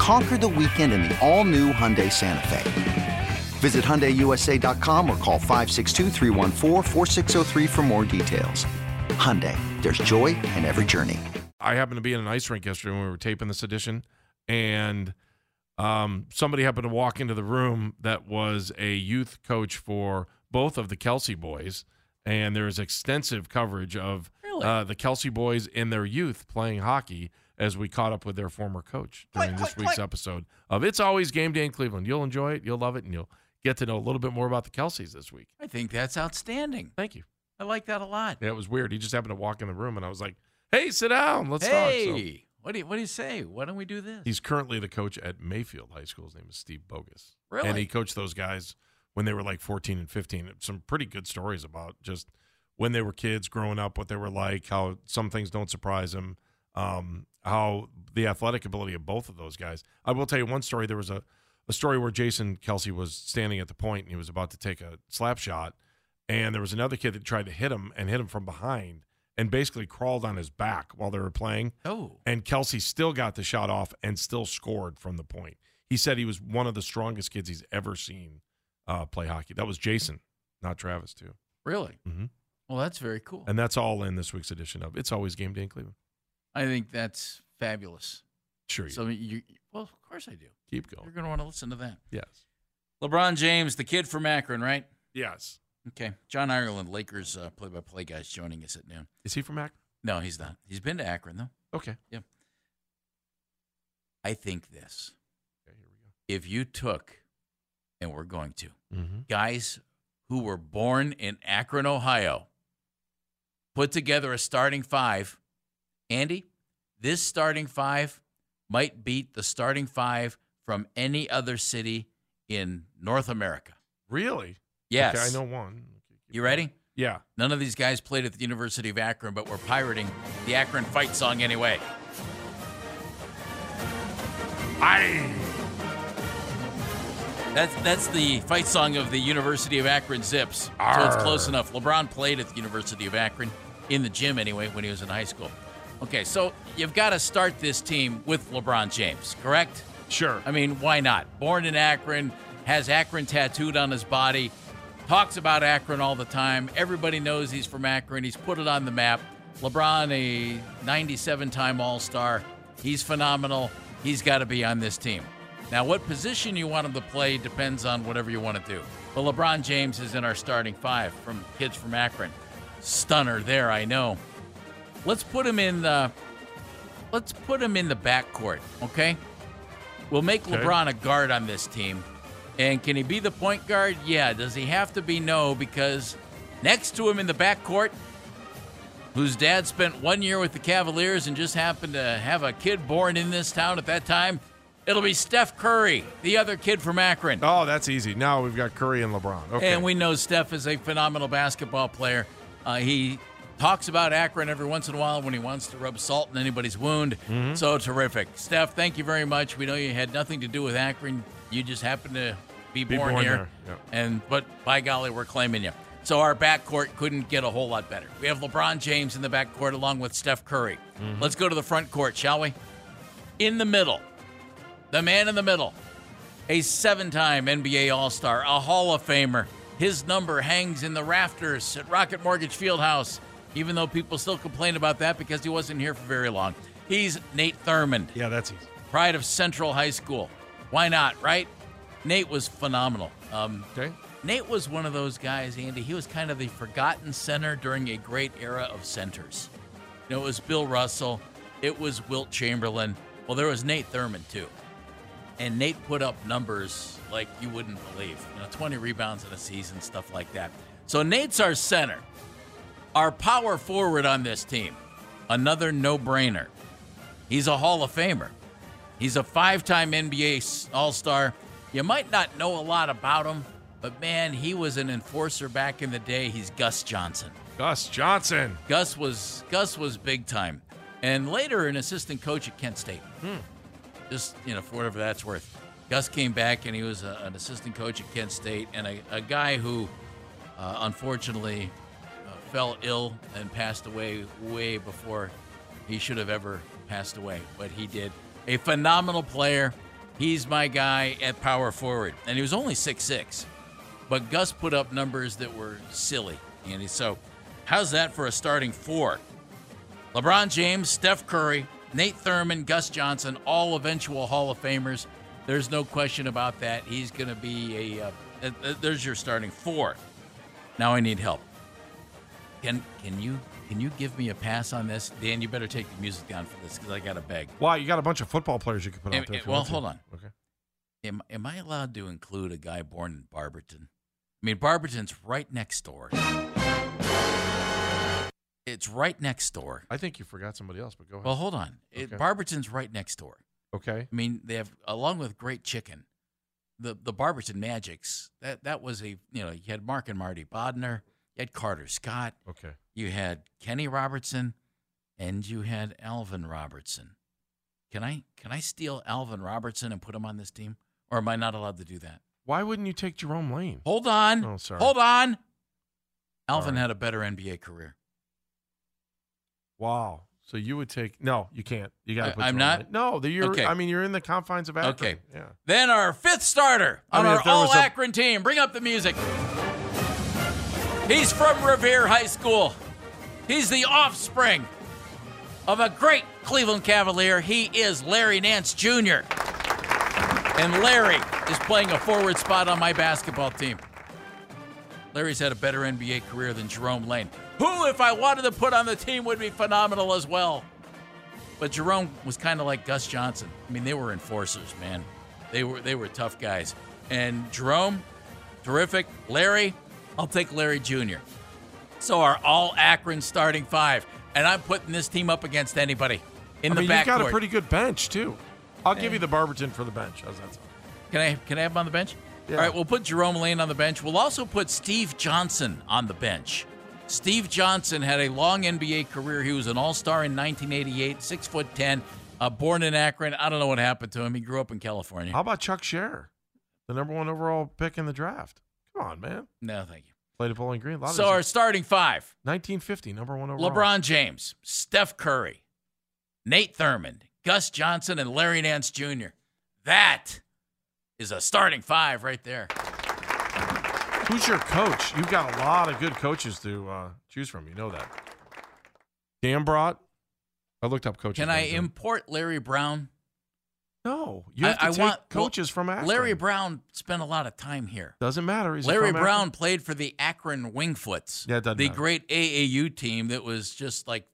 Conquer the weekend in the all new Hyundai Santa Fe. Visit HyundaiUSA.com or call 562 for more details. Hyundai, there's joy in every journey. I happened to be in an ice rink yesterday when we were taping this edition, and um, somebody happened to walk into the room that was a youth coach for both of the Kelce boys, and there is extensive coverage of Really? uh, the Kelce boys in their youth playing hockey as we caught up with their former coach during Click, this click, week's click. episode of It's Always Game Day in Cleveland. You'll enjoy it, you'll love it, and you'll get to know a little bit more about the Kelces this week. I think that's outstanding. Thank you. I like that a lot. Yeah, it was weird. He just happened to walk in the room, and I was like, "Hey, sit down. Let's talk." So- hey, what do you what do you say? Why don't we do this? He's currently the coach at Mayfield High School. His name is Steve Bogus. Really? And he coached those guys when they were like 14 and 15. Some pretty good stories about just when they were kids growing up, what they were like, how some things don't surprise them, um, how the athletic ability of both of those guys. I will tell you one story. There was a, a story where Jason Kelce was standing at the point and he was about to take a slap shot. And there was another kid that tried to hit him and hit him from behind and basically crawled on his back while they were playing oh, and Kelce still got the shot off and still scored from the point. He said he was one of the strongest kids he's ever seen uh, play hockey. That was Jason, not Travis, too. really? Mm-hmm. Well, that's very cool. And that's all in this week's edition of It's Always Game Day in Cleveland. I think that's fabulous. Sure, you So you, well, of course I do. keep going. You're going. going to want to listen to that. Yes, LeBron James, the kid from Akron, right? yes. Okay. John Ireland, Lakers uh, play-by-play guys, joining us at noon. Is he from Akron? No, he's not. He's been to Akron though. Okay. Yeah. I think this: Okay, here we go. if you took, and we're going to. Mm-hmm. guys who were born in Akron, Ohio, put together a starting five. Andy, this starting five might beat the starting five from any other city in North America. Really? Yes. Okay, I know one. You ready? Yeah. None of these guys played at the University of Akron, but we're pirating the Akron fight song anyway. I. That's that's the fight song of the University of Akron Zips. So it's close enough. LeBron played at the University of Akron in the gym anyway when he was in high school. Okay, so you've got to start this team with LeBron James, correct? Sure. I mean, why not? Born in Akron, has Akron tattooed on his body, talks about Akron all the time. Everybody knows he's from Akron. He's put it on the map. LeBron, a 97 time All Star. He's phenomenal. He's got to be on this team. Now, what position you want him to play depends on whatever you want to do. But LeBron James is in our starting five from kids from Akron. Stunner there, I know. Let's put him in the let's put him in the backcourt, okay? We'll make Okay. LeBron a guard on this team. And can he be the point guard? Yeah. Does he have to be? No, because next to him in the backcourt, whose dad spent one year with the Cavaliers and just happened to have a kid born in this town at that time, it'll be Steph Curry, the other kid from Akron. oh, that's easy. Now we've got Curry and LeBron. Okay. And we know Steph is a phenomenal basketball player. Uh, he talks about Akron every once in a while when he wants to rub salt in anybody's wound. Mm-hmm. So terrific. Steph, thank you very much. We know you had nothing to do with Akron. You just happened to be, Be born, born here. yeah. And but by golly, we're claiming you. So our backcourt couldn't get a whole lot better. We have LeBron James in the backcourt along with Steph Curry. Mm-hmm. Let's go to the front court, shall we? In the middle, the man in the middle, a seven time NBA All Star, a Hall of Famer. His number hangs in the rafters at Rocket Mortgage Fieldhouse, even though people still complain about that because he wasn't here for very long. He's Nate Thurmond, yeah, that's easy. pride of Central High School. Why not, right? Nate was phenomenal. Um, Okay. Nate was one of those guys, Andy. He was kind of the forgotten center during a great era of centers. You know, it was Bill Russell, it was Wilt Chamberlain. Well, there was Nate Thurmond too, and Nate put up numbers like you wouldn't believe. You know, 20 rebounds in a season, stuff like that. So Nate's our center, our power forward on this team. Another no-brainer. He's a Hall of Famer. He's a five-time NBA All-Star. You might not know a lot about him, but man, he was an enforcer back in the day. He's Gus Johnson. Gus Johnson. Gus was Gus was big time, and later an assistant coach at Kent State. Just you know, for whatever that's worth. Gus came back and he was a, an assistant coach at Kent State, and a, a guy who, uh, unfortunately, fell ill and passed away way before he should have ever passed away, but he did. A phenomenal player. He's my guy at power forward, and he was only six six. But Gus put up numbers that were silly, Andy. So, how's that for a starting four? LeBron James, Steph Curry, Nate Thurmond, Gus Johnson, all eventual Hall of Famers. There's no question about that. He's going to be a. Uh, th- th- there's your starting four. Now I need help. Can can you can you give me a pass on this, Dan? You better take the music down for this because I got to beg. Why? You got a bunch of football players you could put out there. well, hold on. Okay. Am am I allowed to include a guy born in Barberton? I mean, Barberton's right next door. It's right next door. I think you forgot somebody else, but go ahead. Well, hold on. It, Barberton's right next door. okay. I mean, they have along with Great Chicken, the the Barberton Magics. That that was a you know you had Mark and Marty Bodner, had Carter Scott, Okay. you had Kenny Robertson, and you had Alvin Robertson. Can I can I steal Alvin Robertson and put him on this team, or am I not allowed to do that? Why wouldn't you take Jerome Lane? Hold on. Oh, sorry. Hold on. Alvin Sorry. had a better NBA career. Wow. So you would take no, you can't. You got to put I'm not? Lane. No, the, you're. Okay. I mean, you're in the confines of Akron. Okay. Yeah. Then our fifth starter I on mean, our all Akron team. Bring up the music. He's from Revere High School. He's the offspring of a great Cleveland Cavalier. He is Larry Nance Jr. And Larry is playing a forward spot on my basketball team. Larry's had a better NBA career than Jerome Lane, who, if I wanted to put on the team, would be phenomenal as well. But Jerome was kind of like Gus Johnson. I mean, they were enforcers, man. They were they were tough guys. And Jerome, terrific. Larry, I'll take Larry Jr. So our all Akron starting five, and I'm putting this team up against anybody in I the mean, backcourt. you've got a pretty good bench too. I'll give you the Barberton for the bench. How's that sound? Can I can I have him on the bench? Yeah. All right, we'll put Jerome Lane on the bench. We'll also put Steve Johnson on the bench. Steve Johnson had a long NBA career. He was an All Star in 1988, six foot ten, uh, born in Akron. I don't know what happened to him. He grew up in California. How about Chuck Share, the number one overall pick in the draft? Come on, man. no, thank you. Played at Bowling Green. So of our starting five: 1950, number one overall. LeBron James, Steph Curry, Nate Thurmond, Gus Johnson, and Larry Nance Jr. That is a starting five right there. Who's your coach? You've got a lot of good coaches to uh, choose from. You know that. Dan brought. I looked up coaches. Can I import Larry Brown? No, you have I- to I take want- coaches from Akron. Larry Brown spent a lot of time here. doesn't matter. He's Larry from Akron. Brown played for the Akron Wingfoots, Yeah, doesn't the matter. great AAU team that was just like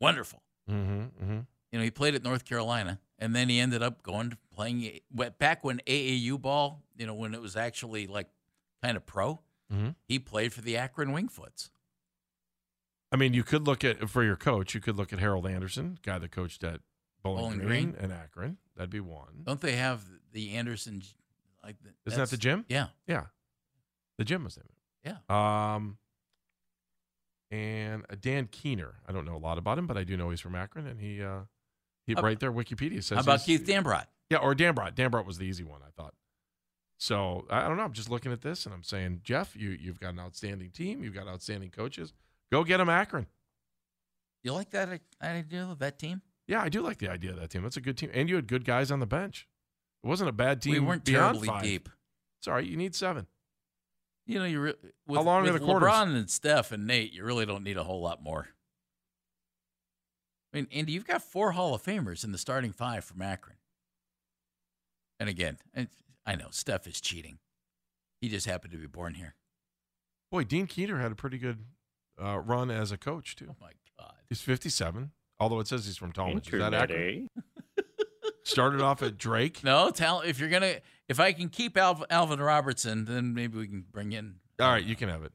wonderful. Mm-hmm, mm-hmm. You know, he played at North Carolina, and then he ended up going to playing back when AAU ball. You know, when it was actually like kind of pro. Mm-hmm. He played for the Akron Wingfoots. I mean, you could look at for your coach. You could look at Harold Anderson, guy that coached at Bowling, Bowling Green, Green. and Akron. That'd be one. Don't they have the Anderson? Like, Isn't that the gym? Yeah, Yeah, the gym was named. yeah. Um, and uh, Dan Keener. I don't know a lot about him, but I do know he's from Akron, and he, uh, he How- right there, Wikipedia says. How about Keith Dambrot? Yeah, or Dambrot. Dambrot was the easy one, I thought. So I I don't know. I'm just looking at this, and I'm saying, Jeff, you you've got an outstanding team. You've got outstanding coaches. Go get them Akron. You like that idea of that team? Yeah, I do like the idea of that team. That's a good team, and you had good guys on the bench. It wasn't a bad team. we weren't terribly five. deep. Sorry. You need seven. You know, you re- with, long are with the quarters? LeBron and Steph and Nate, you really don't need a whole lot more. I mean, Andy, you've got four Hall of Famers in the starting five from Akron. And again, I know Steph is cheating. He just happened to be born here. Boy, Dean Keeter had a pretty good uh, run as a coach too. Oh my God. He's 57, although it says he's from Tallmadge. Is that accurate? eh? Started off at Drake. No, tell if you're gonna if I can keep Alv- Alvin Robertson, then maybe we can bring in. All right, you can have it.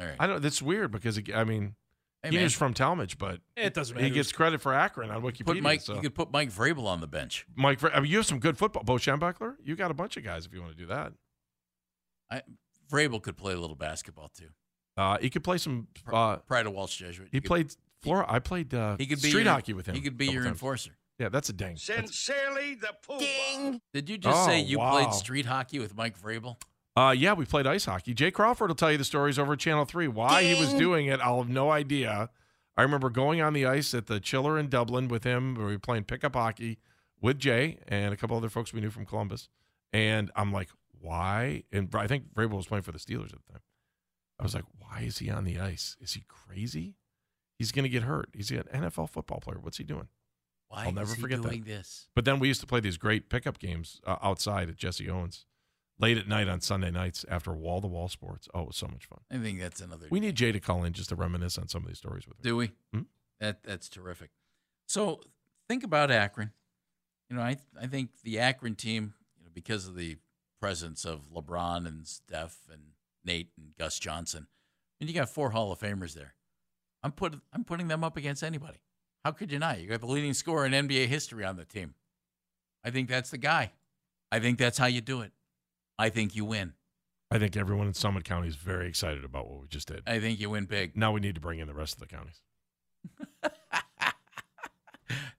All right. I don't. That's weird because it, I mean, Hey, he man, was from Tallmadge, but It doesn't Matter. he gets credit for Akron on Wikipedia. put Mike. so. You could put Mike Vrabel on the bench. Mike, I mean, you have some good football. Bo Schembechler, you got a bunch of guys if you want to do that. I, Vrabel could play a little basketball too. Uh, he could play some. Uh, Pride of Walsh Jesuit. he could- played Flora. I played uh, He could be street your, hockey with him. He could be your times. enforcer. Yeah, that's a ding. Sincerely, the pool. Did you just say Oh, you wow. played street hockey with Mike Vrabel? Uh, yeah, we played ice hockey. Jay Crawford will tell you the stories over at Channel 3. Why he was doing it, I'll have no idea. I remember going on the ice at the Chiller in Dublin with him. where We were playing pickup hockey with Jay and a couple other folks we knew from Columbus. And I'm like, why? And I think Vrabel was playing for the Steelers at the time. I was like, why is he on the ice? Is he crazy? He's going to get hurt. He's an NFL football player. What's he doing? Why I'll never is he forget that. this? But then we used to play these great pickup games uh, outside at Jesse Owens late at night on Sunday nights after wall to wall sports. Oh, it was so much fun. I think that's another. We need Jay to call in just to reminisce on some of these stories with him. Do we? Hmm? That that's terrific. So think about Akron. You know, I I think the Akron team, you know, because of the presence of LeBron and Steph and Nate and Gus Johnson, and you got four Hall of Famers there. I'm put I'm putting them up against anybody. How could you not? You got the leading scorer in NBA history on the team. I think that's the guy. I think that's how you do it. I think you win. I think everyone in Summit County is very excited about what we just did. I think you win big. Now we need to bring in the rest of the counties.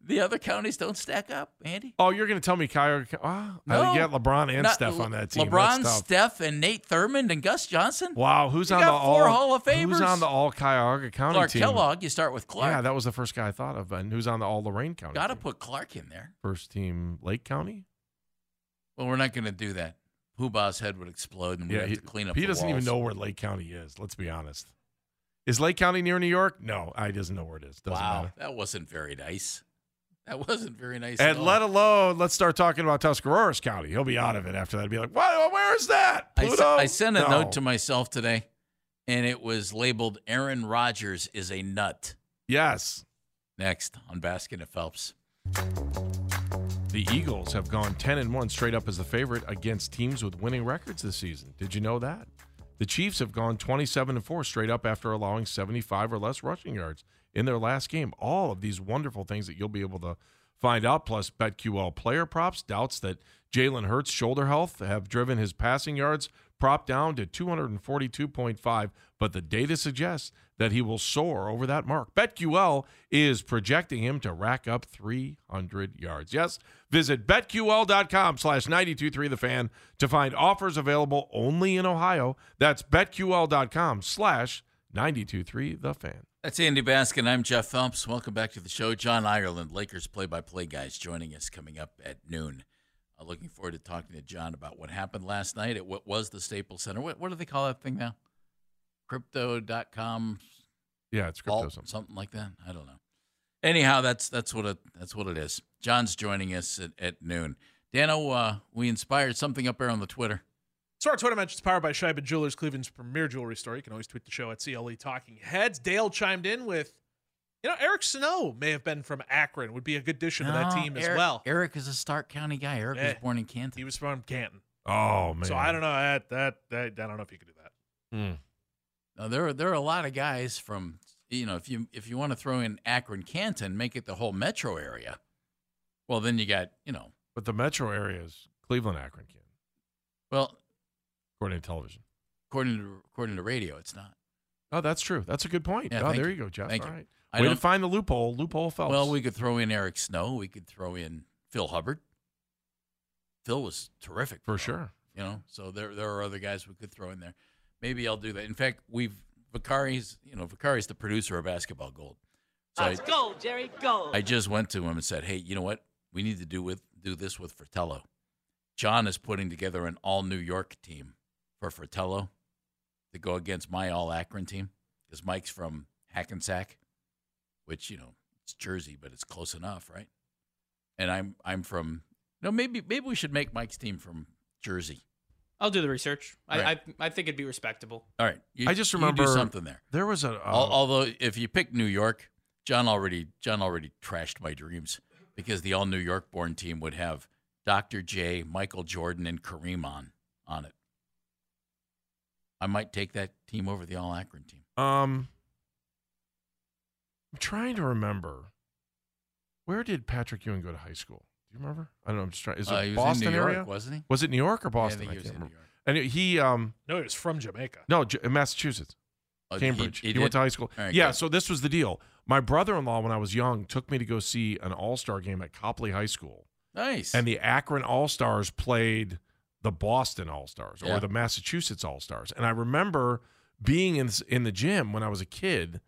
The other counties don't stack up, Andy. Oh, you're going to tell me Kyle? Oh, No. LeBron and Not- Steph on that team. LeBron, Steph, and Nate Thurmond and Gus Johnson. Wow, who's You on the four all Hall of Who's on the all Cuyahoga County Clark team? Kellogg. You start with Clark. Yeah, that was the first guy I thought of. And who's on the all Lorain County? Got to put Clark in there. first team Lake County. Well, we're not going to do that. Poobah's head would explode, and we'd Yeah, have he, to clean up. he doesn't even know where Lake County is. Let's be honest. Is Lake County near New York? No, I doesn't know where it is. Doesn't wow, matter. that wasn't very nice. That wasn't very nice. at And all. let alone, let's start talking about Tuscarawas County. He'll be out of it after that. He'll be like, what? Where is that? I, Pluto? se- I sent a No. note to myself today, and it was labeled "Aaron Rodgers is a nut." Yes. Next on Baskin and Phelps. The Eagles have gone 10 and 1 straight up as the favorite against teams with winning records this season. Did you know that? The Chiefs have gone 27 and 4 straight up after allowing 75 or less rushing yards in their last game. All of these wonderful things that you'll be able to find out, plus BetQL player props, doubts that Jalen Hurts' shoulder health have driven his passing yards prop down to 242.5, but the data suggests that he will soar over that mark. BetQL is projecting him to rack up 300 yards. Yes, visit betql.com slash 923 the fan to find offers available only in Ohio. That's betql.com slash 923 the fan. That's Andy Baskin. I'm Jeff Phelps. Welcome back to the show. John Ireland, Lakers play-by-play guys, joining us coming up at noon. Uh, looking forward to talking to John about what happened last night at what was the Staples Center. What, what do they call that thing now? Crypto.com Yeah, it's crypto vault, something. something like that. I don't know. Anyhow, that's that's what it that's what it is. John's joining us at, at noon. Dano, uh, we inspired something up there on the Twitter. So our Twitter mentions is powered by Sheiban Jewelers, Cleveland's premier jewelry store. You can always tweet the show at CLE Talking Heads. Dale chimed in with, you know, Eric Snow may have been from Akron. Would be a good addition to that No, team as well. Eric is a Stark County guy. Eric was born in Canton. He was from Canton. Oh, man. So I don't know that, that that I don't know if you could do that. Hmm. Now, there are there are a lot of guys from you know if you if you want to throw in Akron Canton, make it the whole metro area. Well, then you got you know But the metro area is Cleveland, Akron, Canton, well according to television. according to according to radio, it's not. Oh, that's true. That's a good point. Yeah, oh, there you. you go, Jeff. Thank All you. right. I Way to don't- find the loophole. Loophole Phelps. Well, we could throw in Eric Snow. We could throw in Phil Hubbard. Phil was terrific For though, sure. You know, so there there are other guys we could throw in there. Maybe I'll do that. In fact, we've Vicari's. You know, Vicari's the producer of Basketball Gold. So I, Let's go, Jerry, go. I just went to him and said, "Hey, you know what? We need to do with do this with Fratello. John is putting together an all New York team for Fratello to go against my all Akron team because Mike's from Hackensack, which you know it's Jersey, but it's close enough, right? And I'm I'm from. No, maybe maybe we should make Mike's team from Jersey. I'll do the research. I, Right. I I think it'd be respectable. All right. You, I just you remember do something there. There was a. Uh, Although, if you pick New York, John already John already trashed my dreams because the all New York born team would have Dr. J, Michael Jordan, and Kareem on on it. I might take that team over the All Akron team. um, I'm trying to remember. Where did Patrick Ewing go to high school? Do you remember? I don't know. I'm just trying. Is it Uh, he was Boston in New York, area? wasn't he? Was it New York or Yeah, I Boston? think I he was can't in New remember. And he um No, he was from Jamaica. no J- Massachusetts. Oh, Cambridge. he He, did? went to high school. All right, yeah, good. so this was the deal. My brother-in-law, when I was young, took me to go see an All-Star game at Copley High School, Nice. and the Akron All-Stars played the Boston All-Stars Yeah. or the Massachusetts All-Stars, and I remember being in in the gym when I was a kid,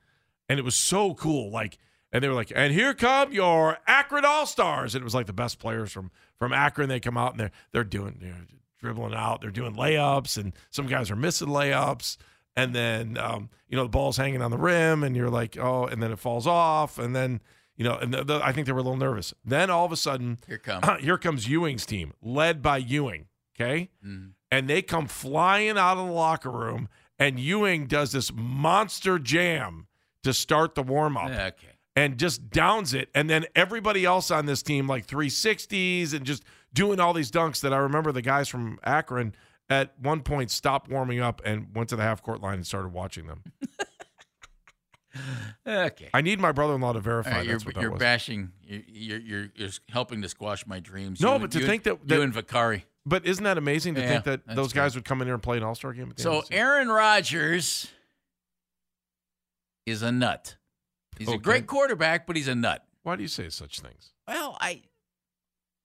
and it was so cool. Like, and they were like, "And here come your Akron All-Stars," and it was like the best players from from Akron. They come out and they're they're doing you know, dribbling out, they're doing layups, and some guys are missing layups and then um, you know the ball's hanging on the rim, and you're like, oh, and then it falls off, and then you know, and the, the, I think they were a little nervous. Then all of a sudden, Here come. here comes Ewing's team, led by Ewing. Okay, Mhm. and they come flying out of the locker room, and Ewing does this monster jam to start the warm up Yeah, okay. and just downs it. And then everybody else on this team, like 360s and just doing all these dunks that I remember the guys from Akron at one point stopped warming up and went to the half court line and started watching them. Okay. I need my brother in law to verify right, you're that's what you're was. bashing. You're, you're you're you're helping to squash my dreams. No, You but and- to think that- that- you and Vicari. But isn't that amazing to Yeah, think that those guys would come in here and play an all star game? So of the season? Aaron Rodgers is a nut. He's a great quarterback, but he's a nut. why do you say such things? Well, I.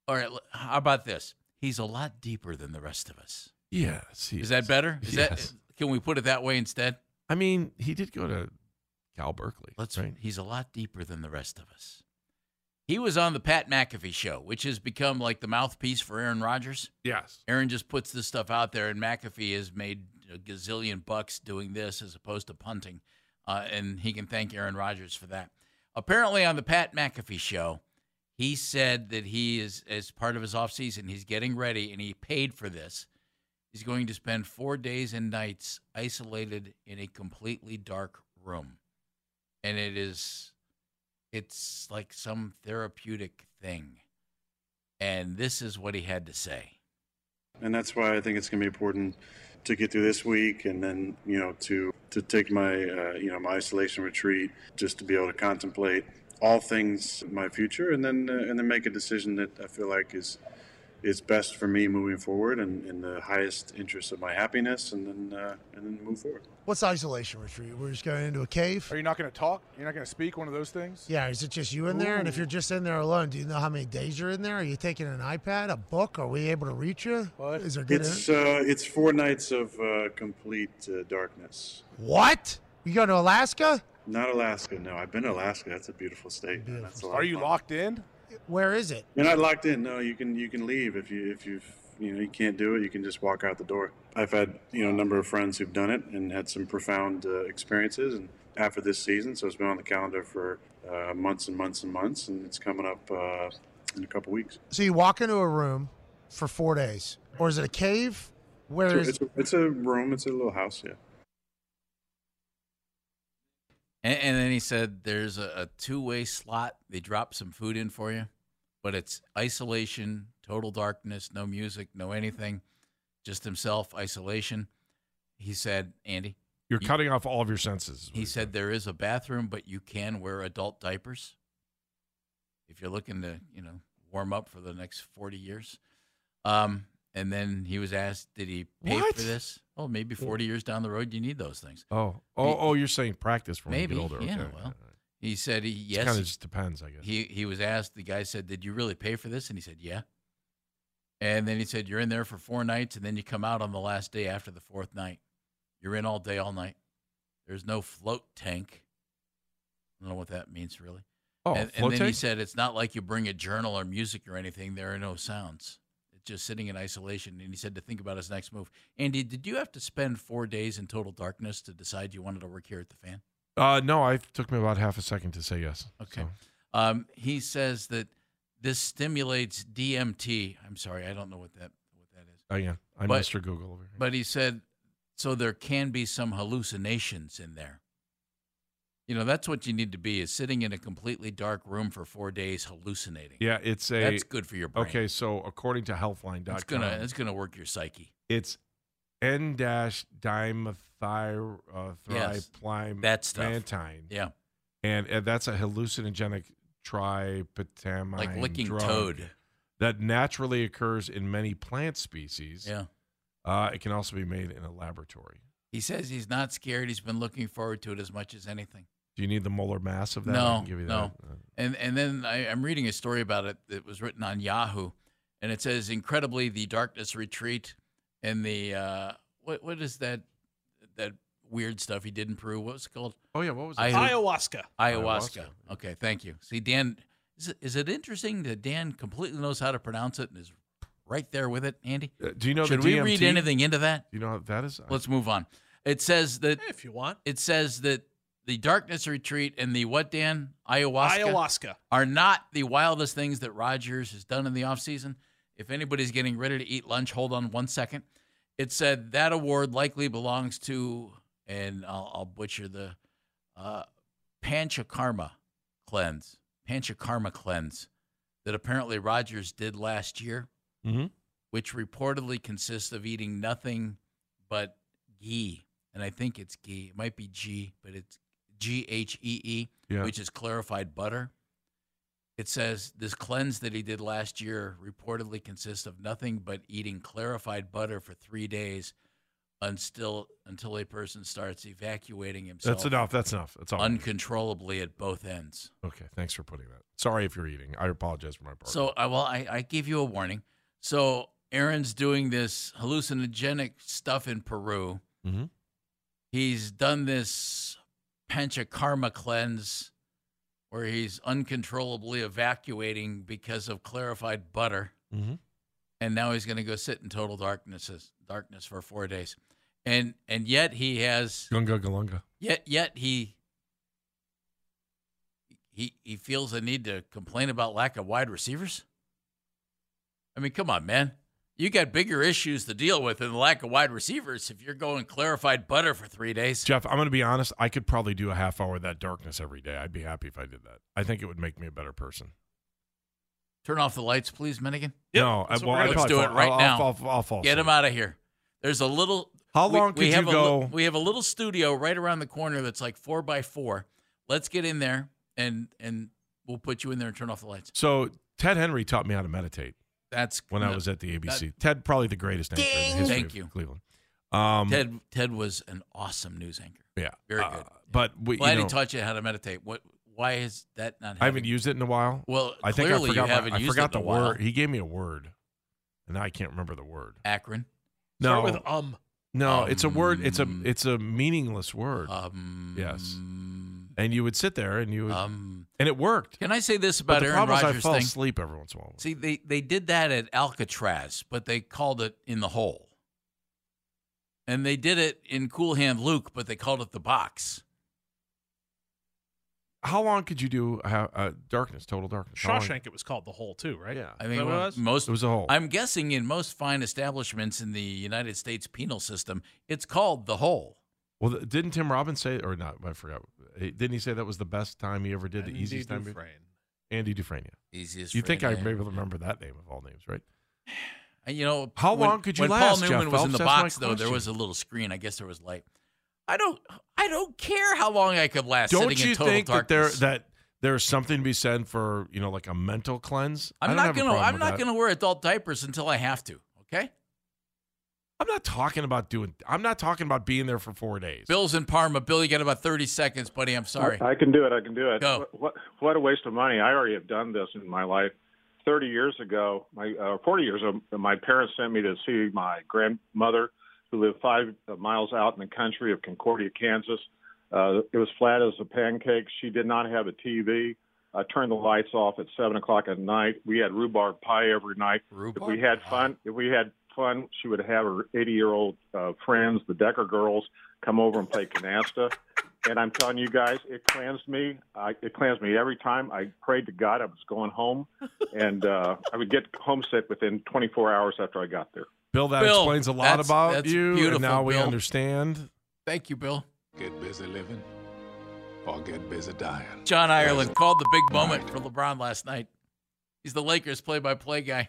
All right. How about this? He's a lot deeper than the rest of us. Yes, Is that better? Is Yes. that? Can we put it that way instead? I mean, he did go to Cal Berkeley. Let's. right? He's a lot deeper than the rest of us. He was on the Pat McAfee show, which has become like the mouthpiece for Aaron Rodgers. Yes. Aaron just puts this stuff out there, and McAfee has made a gazillion bucks doing this as opposed to punting, uh, and he can thank Aaron Rodgers for that. Apparently, on the Pat McAfee show, he said that he is, as part of his offseason, he's getting ready, and he paid for this. He's going to spend four days and nights isolated in a completely dark room, and it is, it's like some therapeutic thing. And this is what he had to say. and that's why I think it's going to be important to get through this week, and then you know to to take my uh, you know my isolation retreat, just to be able to contemplate all things my future, and then uh, and then make a decision that I feel like is is best for me moving forward, and in the highest interest of my happiness, and then uh, and then move forward. What's isolation retreat? We're just going into a cave? Are you not going to talk? You're not going to speak? One of those things? Yeah, is it just you in there? And if you're just in there alone, do you know how many days you're in there? Are you taking an iPad, a book? Are we able to reach you? What? Is there good? It's uh, it's four nights of uh, complete uh, darkness. what? You going to Alaska? Not Alaska, no. I've been to Alaska. That's a beautiful state. man. That's a Are you fun. locked in? Where is it? You're not locked in. No, you can you can leave if you if you you know you can't do it. You can just walk out the door. I've had you know a number of friends who've done it and had some profound uh, experiences. And after this season, so it's been on the calendar for uh, months and months and months, and it's coming up uh, in a couple weeks. So you walk into a room for four days, or is it a cave? Where So is? it's, a, it's a room. It's a little house. Yeah. And, and then he said there's a, a two way slot. They drop some food in for you, but it's isolation, total darkness, no music, no anything, just himself, isolation. He said, Andy, You're You- cutting off all of your senses. he said there is a bathroom, but you can wear adult diapers if you're looking to, you know, warm up for the next 40 years. Um, and then he was asked, did he pay What? for this? Oh, maybe 40 years down the road, you need those things. Oh, oh, He- oh! You're saying practice for when you Maybe, get older. yeah, okay. well, He said, he, it yes. kind of just depends, I guess. he he was asked the guy said did you really pay for this and he said yeah and then he said you're in there for four nights and then you come out on the last day after the fourth night you're in all day all night there's no float tank i don't know what that means really oh, and, and then he said it's not like you bring a journal or music or anything there are no sounds just sitting in isolation and he said to think about his next move andy did you have to spend four days in total darkness to decide you wanted to work here at the fan Uh, no, I it took me about half a second to say yes. Okay. So, Um, he says that this stimulates DMT. I'm sorry, I don't know what that what that is. Again, I'm But- Mr. Google over here. But he said, so there can be some hallucinations in there. You know, that's what you need to be is sitting in a completely dark room for four days hallucinating. Yeah, it's a. That's good for your brain. Okay, so according to Healthline.com, It's gonna it's gonna work your psyche. it's N dash Yes, dimethyltryptamine. that stuff. Mantine. Yeah. And, and that's a hallucinogenic tryptamine Like licking drug toad. that naturally occurs in many plant species. Yeah. Uh, it can also be made in a laboratory. He says he's not scared. He's been looking forward to it as much as anything. Do you need the molar mass of that? No, give you no. that. Uh, And and then I, I'm reading a story about it that was written on Yahoo, and it says incredibly the darkness retreat and the uh, what what is that that weird stuff he did in Peru? What was it called? Oh yeah, what was it? Ayahuasca. Ayahuasca. Ayahuasca. Okay, thank you. See, Dan, is it, is it interesting that Dan completely knows how to pronounce it and is right there with it, Andy? Uh, do you know Should the we read anything into that? Do you know how that is? Let's move on. It says that If you want. it says that the darkness retreat and the what, Dan? Ayahuasca. Ayahuasca. are not the wildest things that Rodgers has done in the offseason. If anybody's getting ready to eat lunch, hold on one second. It said that award likely belongs to, and I'll, I'll butcher the uh, Panchakarma cleanse, Panchakarma cleanse that apparently Rodgers did last year, Mhm. which reportedly consists of eating nothing but ghee. And I think it's ghee. It might be G, but it's G H E E, which is clarified butter. It says this cleanse that he did last year reportedly consists of nothing but eating clarified butter for three days until until a person starts evacuating himself That's enough. That's enough. That's all. uncontrollably at both ends. okay, thanks for putting that. Sorry if you're eating. I apologize for my part. So, I well, I, I gave you a warning. So, Aaron's doing this hallucinogenic stuff in Peru. Mhm. He's done this panchakarma cleanse where he's uncontrollably evacuating because of clarified butter. Mhm. And now he's going to go sit in total darkness, darkness for four days. And and yet he has Gunga Galunga. Yet, yet he he he feels a need to complain about lack of wide receivers. I mean, come on, man. You got bigger issues to deal with than the lack of wide receivers. If you're going clarified butter for three days, Jeff, I'm going to be honest. I could probably do a half hour of that darkness every day. I'd be happy if I did that. I think it would make me a better person. turn off the lights, please, Minigan. Yep, no, I, uh, what well, I'd gonna Let's probably do it right I'll, now. I'll, fall- I'll fall Get him out of here. There's a little. How long we could have you a go? li- we have a little studio right around the corner that's like four by four. Let's get in there and and we'll put you in there and turn off the lights. So Ted Henry taught me how to meditate That's when I was at the ABC. Ted, probably the greatest anchor in the history Thank of you. Cleveland. Um, Ted. Ted was an awesome news anchor. yeah, very uh, good. but we, Glad you know, he taught you how to meditate. What? Why is that not? Happening? I haven't used it in a while. Well, I think clearly I forgot. you haven't my, I forgot it the a while. word. He gave me a word, and now I can't remember the word. Akron. No, Start with um. no, it's a word. It's a Um, it's a meaningless word. Um, Yes. And you would sit there and you would, Um, and it worked. can I say this But about the Aaron problem is I fall thing? asleep every once in a while. See, they they did that at Alcatraz, but they called it in the hole. And they did it in Cool Hand Luke, but they called it the box. How long could you do uh, uh, darkness, total darkness? How long- Shawshank, it was called the Hole too, right? Yeah. I Is think that it was? most It was a hole. I'm guessing in most fine establishments in the United States penal system, it's called the hole. Well, didn't Tim Robbins say, or not? I forgot. Eh, didn't he say that was the best time he ever did? the Andy easiest time. Dufresne. Andy Dufresne. Yeah. Easiest. You think I friggin' may remember that name of all names, right? And, You know, How when- long could you when last, Paul Jeff Newman was in the box, though, there was a little screen. I guess there was light. I don't. I don't care how long I could last. Don't sitting you in total think that there that there's something to be said for you know like a mental cleanse? I'm not gonna. I'm not that. gonna wear adult diapers until I have to. Okay. I'm not talking about doing. I'm not talking about being there for four days. Bill's in Parma. Bill, you got about 30 seconds, buddy. I'm sorry. I, I can do it. I can do it. Go. What, what what a waste of money. I already have done this in my life. Thirty years ago, my uh, forty years ago, my parents sent me to see my grandmother, who lived five miles out in the country of Concordia, Kansas. Uh, it was flat as a pancake. She did not have a TV. I turned the lights off at seven o'clock at night. We had rhubarb pie every night. Rhubarb if we had pie. fun, if we had fun, she would have her 80-year-old uh, friends, the Decker girls, come over and play canasta. And I'm telling you guys, it cleansed me. I, it cleansed me every time. I prayed to God. I was going home, and uh, I would get homesick within 24 hours after I got there. Bill, that Bill, explains a lot that's- about that's you, beautiful, and now we understand. Thank you, Bill. Get busy living or get busy dying. John Ireland called the big moment for LeBron last night. He's the Lakers play-by-play guy.